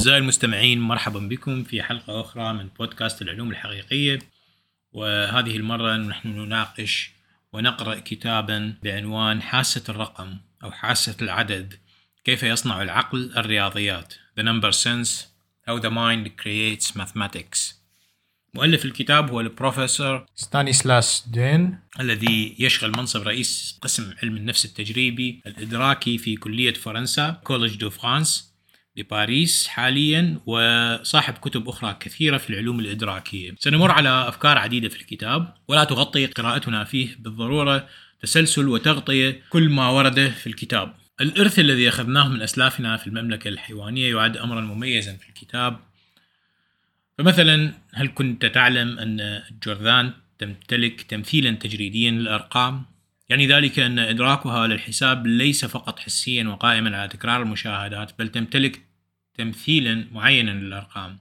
أعزائي المستمعين مرحبا بكم في حلقة أخرى من بودكاست العلوم الحقيقية. وهذه المرة نحن نناقش ونقرأ كتابا بعنوان حاسة الرقم أو حاسة العدد كيف يصنع العقل الرياضيات؟ The Number Sense How the Mind Creates Mathematics. مؤلف الكتاب هو البروفيسور ستانيسلاس ديهان الذي يشغل منصب رئيس قسم علم النفس التجريبي الإدراكي في كلية فرنسا Collège de France بباريس حاليا وصاحب كتب أخرى كثيرة في العلوم الإدراكية. سنمر على أفكار عديدة في الكتاب ولا تغطي قراءتنا فيه بالضرورة تسلسل وتغطية كل ما ورد في الكتاب. الإرث الذي أخذناه من أسلافنا في المملكة الحيوانية يعد أمرا مميزا في الكتاب. فمثلا هل كنت تعلم أن الجرذان تمتلك تمثيلا تجريديا للأرقام؟ يعني ذلك أن إدراكها للحساب ليس فقط حسيا وقائما على تكرار المشاهدات بل تمتلك تمثيلا معينا للأرقام.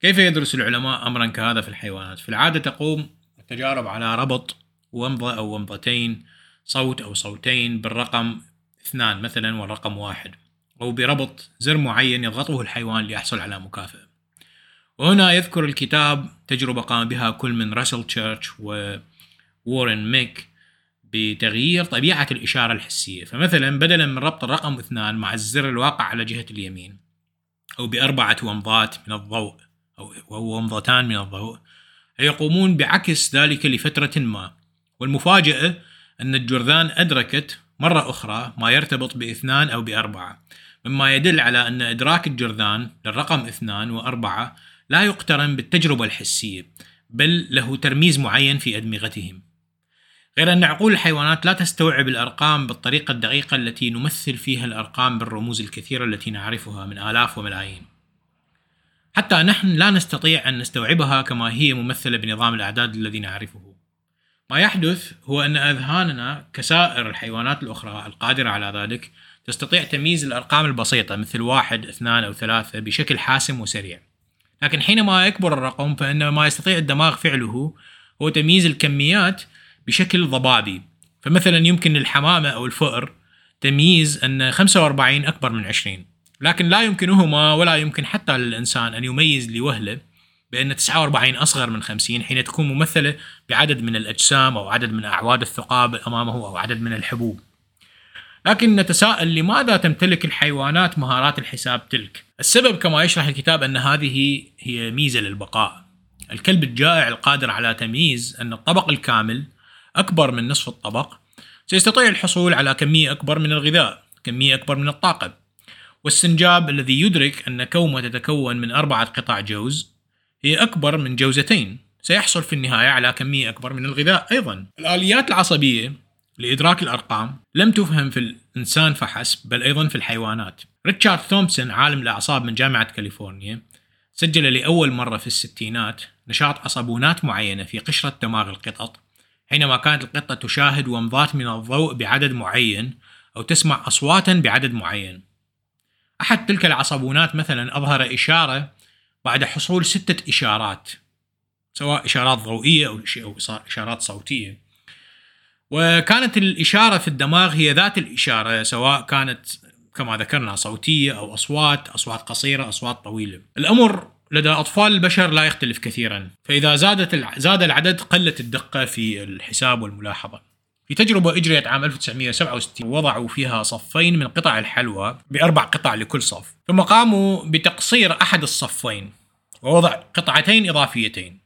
كيف يدرس العلماء أمرا كهذا في الحيوانات؟ في العادة تقوم التجارب على ربط ومضة أو ومضتين صوت أو صوتين بالرقم اثنان مثلا والرقم واحد أو بربط زر معين يضغطه الحيوان ليحصل على مكافأة. وهنا يذكر الكتاب تجربة قام بها كل من راسل تشيرش وورين ميك بتغيير طبيعة الإشارة الحسية. فمثلا بدلا من ربط الرقم اثنان مع الزر الواقع على جهة اليمين. أو بأربعة ومضات من الضوء أو ومضتان من الضوء يقومون بعكس ذلك لفترة ما. والمفاجأة أن الجرذان أدركت مرة أخرى ما يرتبط باثنان أو بأربعة مما يدل على أن إدراك الجرذان للرقم اثنان وأربعة لا يقترن بالتجربة الحسية بل له ترميز معين في أدمغتهم. غير أن عقول الحيوانات لا تستوعب الأرقام بالطريقة الدقيقة التي نمثل فيها الأرقام بالرموز الكثيرة التي نعرفها من آلاف وملايين حتى نحن لا نستطيع أن نستوعبها كما هي ممثلة بنظام الأعداد الذي نعرفه. ما يحدث هو أن أذهاننا كسائر الحيوانات الأخرى القادرة على ذلك تستطيع تمييز الأرقام البسيطة مثل واحد اثنان أو ثلاثة بشكل حاسم وسريع. لكن حينما يكبر الرقم فإن ما يستطيع الدماغ فعله هو تمييز الكميات بشكل ضبابي. فمثلا يمكن للحمامة أو الفأر تمييز أن 45 أكبر من 20 لكن لا يمكنهما ولا يمكن حتى للإنسان أن يميز لوهلة بأن 49 أصغر من 50 حين تكون ممثلة بعدد من الأجسام أو عدد من أعواد الثقاب أمامه أو عدد من الحبوب. لكن نتساءل لماذا تمتلك الحيوانات مهارات الحساب تلك؟ السبب كما يشرح الكتاب أن هذه هي ميزة للبقاء. الكلب الجائع القادر على تمييز أن الطبق الكامل أكبر من نصف الطبق سيستطيع الحصول على كمية أكبر من الغذاء كمية أكبر من الطاقة. والسنجاب الذي يدرك أن كومة تتكون من أربعة قطع جوز هي أكبر من جوزتين سيحصل في النهاية على كمية أكبر من الغذاء أيضا. الآليات العصبية لإدراك الأرقام لم تفهم في الإنسان فحسب بل أيضا في الحيوانات. ريتشارد ثومسون عالم الأعصاب من جامعة كاليفورنيا سجل لأول مرة في الستينات نشاط عصبونات معينة في قشرة دماغ القطط. حينما كانت القطة تشاهد ومضات من الضوء بعدد معين أو تسمع أصواتا بعدد معين. أحد تلك العصبونات مثلا أظهر إشارة بعد حصول ستة إشارات سواء إشارات ضوئية أو إشارات صوتية. وكانت الإشارة في الدماغ هي ذات الإشارة سواء كانت كما ذكرنا صوتية أو أصوات أصوات قصيرة أصوات طويلة. الأمر لدى أطفال البشر لا يختلف كثيرا. فإذا زادت زاد العدد قلت الدقة في الحساب والملاحظة. في تجربة أجريت عام 1967 وضعوا فيها صفين من قطع الحلوى بأربع قطع لكل صف. ثم قاموا بتقصير أحد الصفين ووضع قطعتين إضافيتين.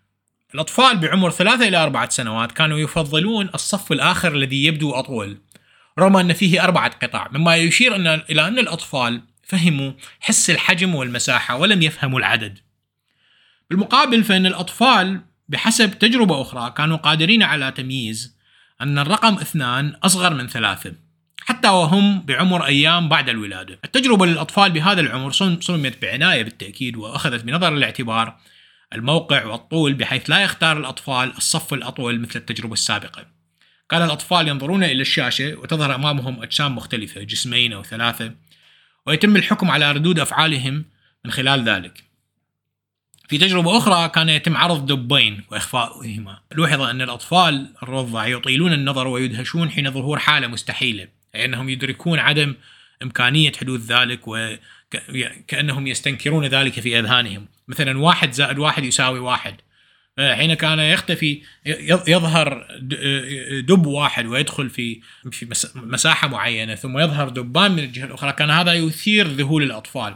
الأطفال بعمر ثلاثة إلى أربعة سنوات كانوا يفضلون الصف الآخر الذي يبدو أطول رغم أن فيه أربعة قطع مما يشير أن إلى أن الأطفال فهموا حس الحجم والمساحة ولم يفهموا العدد. بالمقابل فإن الأطفال بحسب تجربة أخرى كانوا قادرين على تمييز أن الرقم اثنان أصغر من ثلاثة حتى وهم بعمر أيام بعد الولادة. التجربة للأطفال بهذا العمر سميت بعناية بالتأكيد وأخذت بنظر الاعتبار الموقع والطول بحيث لا يختار الأطفال الصف الأطول مثل التجربة السابقة. كان الأطفال ينظرون إلى الشاشة وتظهر أمامهم أجسام مختلفة جسمين أو ثلاثة ويتم الحكم على ردود أفعالهم من خلال ذلك. في تجربة أخرى كان يتم عرض دبين وإخفائهما لوحظ أن الأطفال الرضع يطيلون النظر ويدهشون حين ظهور حالة مستحيلة أي أنهم يدركون عدم إمكانية حدوث ذلك ك- كأنهم يستنكرون ذلك في أذهانهم. مثلا واحد زائد واحد يساوي واحد. حين كان يختفي يظهر د- دب واحد ويدخل في في مس- مساحة معينة ثم يظهر دبان من الجهة الأخرى. كان هذا يثير ذهول الأطفال.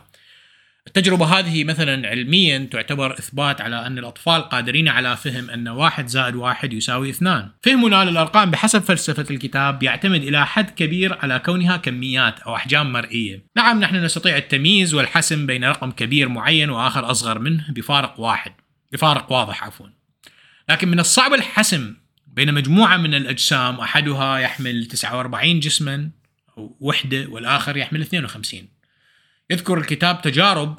التجربة هذه مثلا علميا تعتبر إثبات على أن الأطفال قادرين على فهم أن واحد زائد واحد يساوي اثنان. فهمنا للأرقام بحسب فلسفة الكتاب يعتمد إلى حد كبير على كونها كميات أو أحجام مرئية. نعم نحن نستطيع التمييز والحسم بين رقم كبير معين وآخر أصغر منه بفارق واحد بفارق واضح عفوا. لكن من الصعب الحسم بين مجموعة من الأجسام أحدها يحمل 49 جسما أو وحدة والآخر يحمل 52 يذكر الكتاب تجارب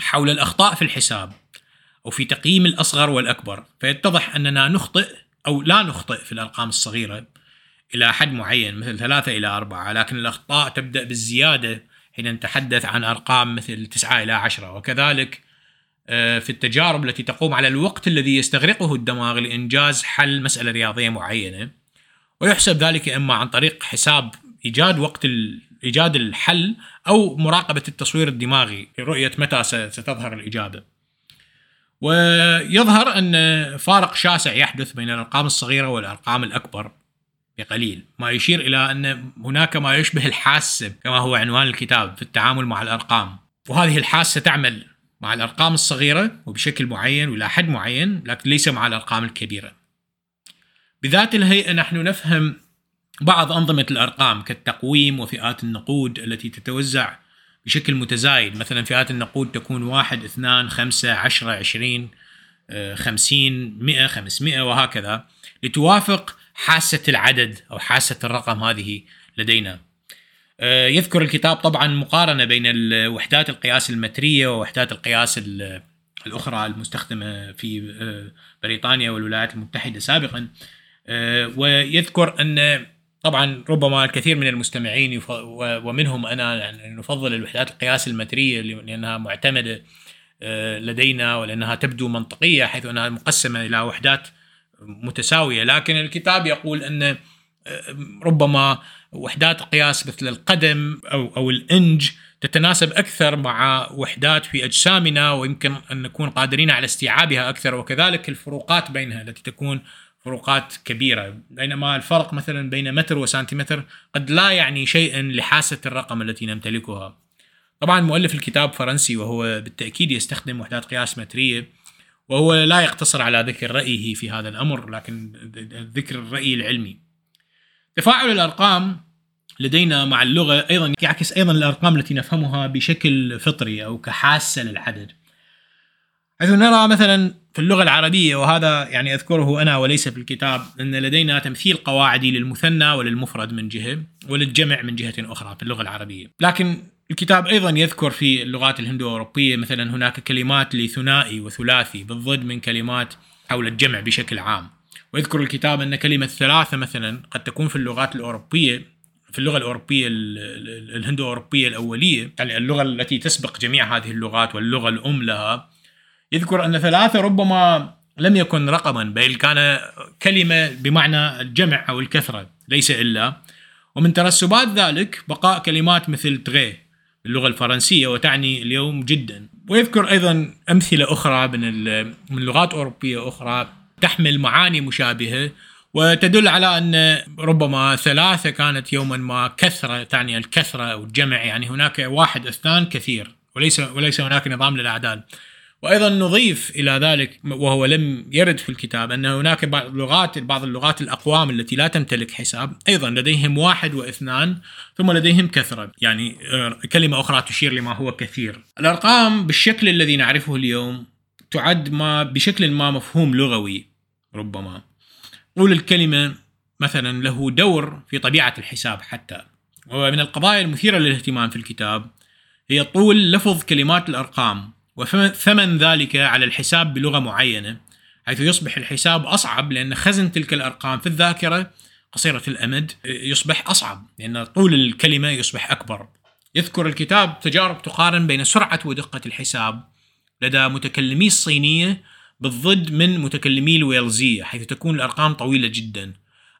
حول الأخطاء في الحساب أو في تقييم الأصغر والأكبر فيتضح أننا نخطئ أو لا نخطئ في الأرقام الصغيرة إلى حد معين مثل ثلاثة إلى أربعة لكن الأخطاء تبدأ بالزيادة حين نتحدث عن أرقام مثل تسعة إلى عشرة وكذلك آه، في التجارب التي تقوم على الوقت الذي يستغرقه الدماغ لإنجاز حل مسألة رياضية معينة ويحسب ذلك إما عن طريق حساب إيجاد وقت إيجاد الحل أو مراقبة التصوير الدماغي لرؤية متى ستظهر الإجابة. ويظهر أن فارق شاسع يحدث بين الأرقام الصغيرة والأرقام الأكبر بقليل ما يشير إلى أن هناك ما يشبه الحاسة كما هو عنوان الكتاب في التعامل مع الأرقام. وهذه الحاسة تعمل مع الأرقام الصغيرة وبشكل معين وإلى حد معين لكن ليس مع الأرقام الكبيرة. بذات الهيئة نحن نفهم بعض أنظمة الأرقام كالتقويم وفئات النقود التي تتوزع بشكل متزايد. مثلا فئات النقود تكون واحد اثنان خمسة عشرة عشرين آه، خمسين مئة خمسمائة وهكذا. لتوافق حاسة العدد أو حاسة الرقم هذه لدينا. آه، يذكر الكتاب طبعا مقارنة بين وحدات القياس المترية ووحدات القياس ال- الأخرى المستخدمة في آه، بريطانيا والولايات المتحدة سابقا. ويذكر أن طبعا ربما الكثير من المستمعين يف- ومنهم أنا يعني نفضل الوحدات القياس المترية لأنها معتمدة آه، لدينا ولأنها تبدو منطقية حيث أنها مقسمة إلى وحدات متساوية. لكن الكتاب يقول أن ربما وحدات قياس مثل القدم أو أو الإنج تتناسب أكثر مع وحدات في أجسامنا ويمكن أن نكون قادرين على استيعابها أكثر وكذلك الفروقات بينها التي تكون فروقات كبيرة بينما الفرق مثلا بين متر وسنتيمتر قد لا يعني شيئا لحاسة الرقم التي نمتلكها. طبعا مؤلف الكتاب فرنسي وهو بالتأكيد يستخدم وحدات قياس مترية وهو لا يقتصر على ذكر رأيه في هذا الأمر لكن ذكر الرأي العلمي. تفاعل الأرقام لدينا مع اللغة أيضا يعكس أيضا الأرقام التي نفهمها بشكل فطري أو كحاسة للعدد. حيث نرى مثلا في اللغة العربية وهذا يعني أذكره أنا وليس في الكتاب أن لدينا تمثيل قواعدي للمثنى وللمفرد من جهة وللجمع من جهة أخرى في اللغة العربية. لكن الكتاب أيضا يذكر في اللغات الهندو اوروبيه مثلا هناك كلمات لثنائي وثلاثي بالضد من كلمات حول الجمع بشكل عام. ويذكر الكتاب أن كلمة ثلاثة مثلا قد تكون في اللغات الأوروبية في اللغة الأوروبية ال- ال- الهندو اوروبيه الأولية يعني اللغة التي تسبق جميع هذه اللغات واللغة الأم لها يذكر أن ثلاثة ربما لم يكن رقما بل كان كلمة بمعنى الجمع أو الكثرة ليس إلا ومن ترسبات ذلك بقاء كلمات مثل تغي باللغة الفرنسية وتعني اليوم جدا ويذكر أيضا أمثلة أخرى من من لغات أوروبية أخرى تحمل معاني مشابهة وتدل على أن ربما ثلاثة كانت يوما ما كثرة تعني الكثرة أو الجمع يعني هناك واحد اثنان كثير وليس وليس هناك نظام للاعداد. وأيضا نضيف إلى ذلك وهو لم يرد في الكتاب أن هناك بعض اللغات بعض اللغات الأقوام التي لا تمتلك حساب أيضا لديهم واحد واثنان ثم لديهم كثرة يعني آه، كلمة أخرى تشير لما هو كثير. الأرقام بالشكل الذي نعرفه اليوم تعد ما بشكل ما مفهوم لغوي ربما. طول الكلمة مثلا له دور في طبيعة الحساب حتى. ومن القضايا المثيرة للاهتمام في الكتاب هي طول لفظ كلمات الأرقام وثمن ذلك على الحساب بلغة معينة حيث يصبح الحساب أصعب لأن خزن تلك الأرقام في الذاكرة قصيرة الأمد يصبح أصعب لأن طول الكلمة يصبح أكبر. يذكر الكتاب تجارب تقارن بين سرعة ودقة الحساب لدى متكلمي الصينية بالضد من متكلمي الويلزية حيث تكون الأرقام طويلة جدا.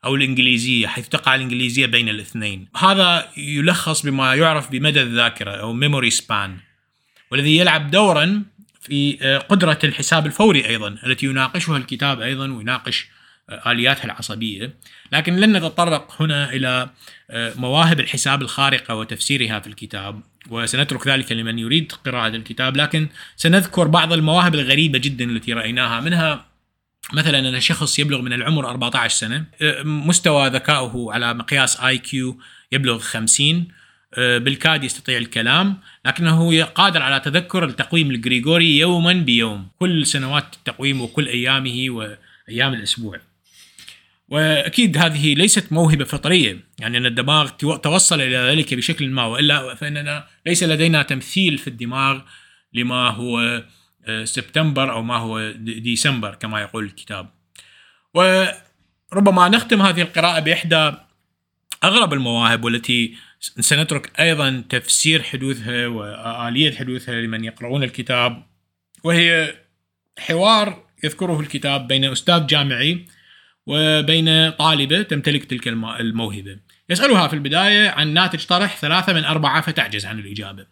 أو الإنجليزية حيث تقع الإنجليزية بين الاثنين هذا يلخص بما يعرف بمدى الذاكرة أو memory span والذي يلعب دورا في آه، قدرة الحساب الفوري أيضا التي يناقشها الكتاب أيضا ويناقش آه، آلياتها العصبية. لكن لن نتطرق هنا إلى آه، مواهب الحساب الخارقة وتفسيرها في الكتاب وسنترك ذلك لمن يريد قراءة الكتاب. لكن سنذكر بعض المواهب الغريبة جدا التي رأيناها. منها مثلا أن شخص يبلغ من العمر 14 سنة مستوى ذكائه على مقياس IQ يبلغ 50 بالكاد يستطيع الكلام لكنه قادر على تذكر التقويم الجريغوري يوما بيوم كل سنوات التقويم وكل أيامه وأيام الأسبوع وأكيد هذه ليست موهبة فطرية يعني أن الدماغ توصل إلى ذلك بشكل ما وإلا فإننا ليس لدينا تمثيل في الدماغ لما هو آه، سبتمبر أو ما هو ديسمبر كما يقول الكتاب. وربما نختم هذه القراءة بإحدى أغرب المواهب والتي سنترك أيضا تفسير حدوثها وآلية حدوثها لمن يقرؤون الكتاب وهي حوار يذكره الكتاب بين أستاذ جامعي وبين طالبة تمتلك تلك الموهبة. يسألها في البداية عن ناتج طرح ثلاثة من أربعة فتعجز عن الإجابة.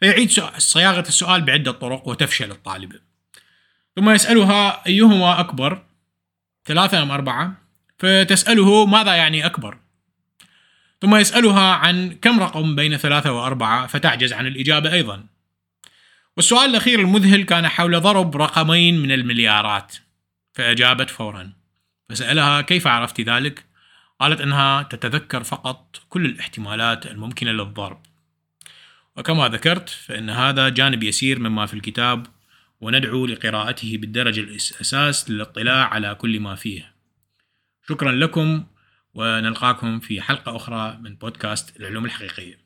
فيعيد صياغة السؤال بعدة طرق وتفشل الطالبة. ثم يسألها أيهما أكبر؟ ثلاثة أم أربعة؟ فتسأله ماذا يعني أكبر؟ ثم يسألها عن كم رقم بين ثلاثة وأربعة فتعجز عن الإجابة أيضا. والسؤال الأخير المذهل كان حول ضرب رقمين من المليارات. فأجابت فورا. فسألها كيف عرفت ذلك؟ قالت أنها تتذكر فقط كل الاحتمالات الممكنة للضرب. وكما ذكرت فإن هذا جانب يسير مما في الكتاب وندعو لقراءته بالدرجة الأساس للاطلاع على كل ما فيه. شكرا لكم. ونلقاكم في حلقة أخرى من بودكاست العلوم الحقيقية.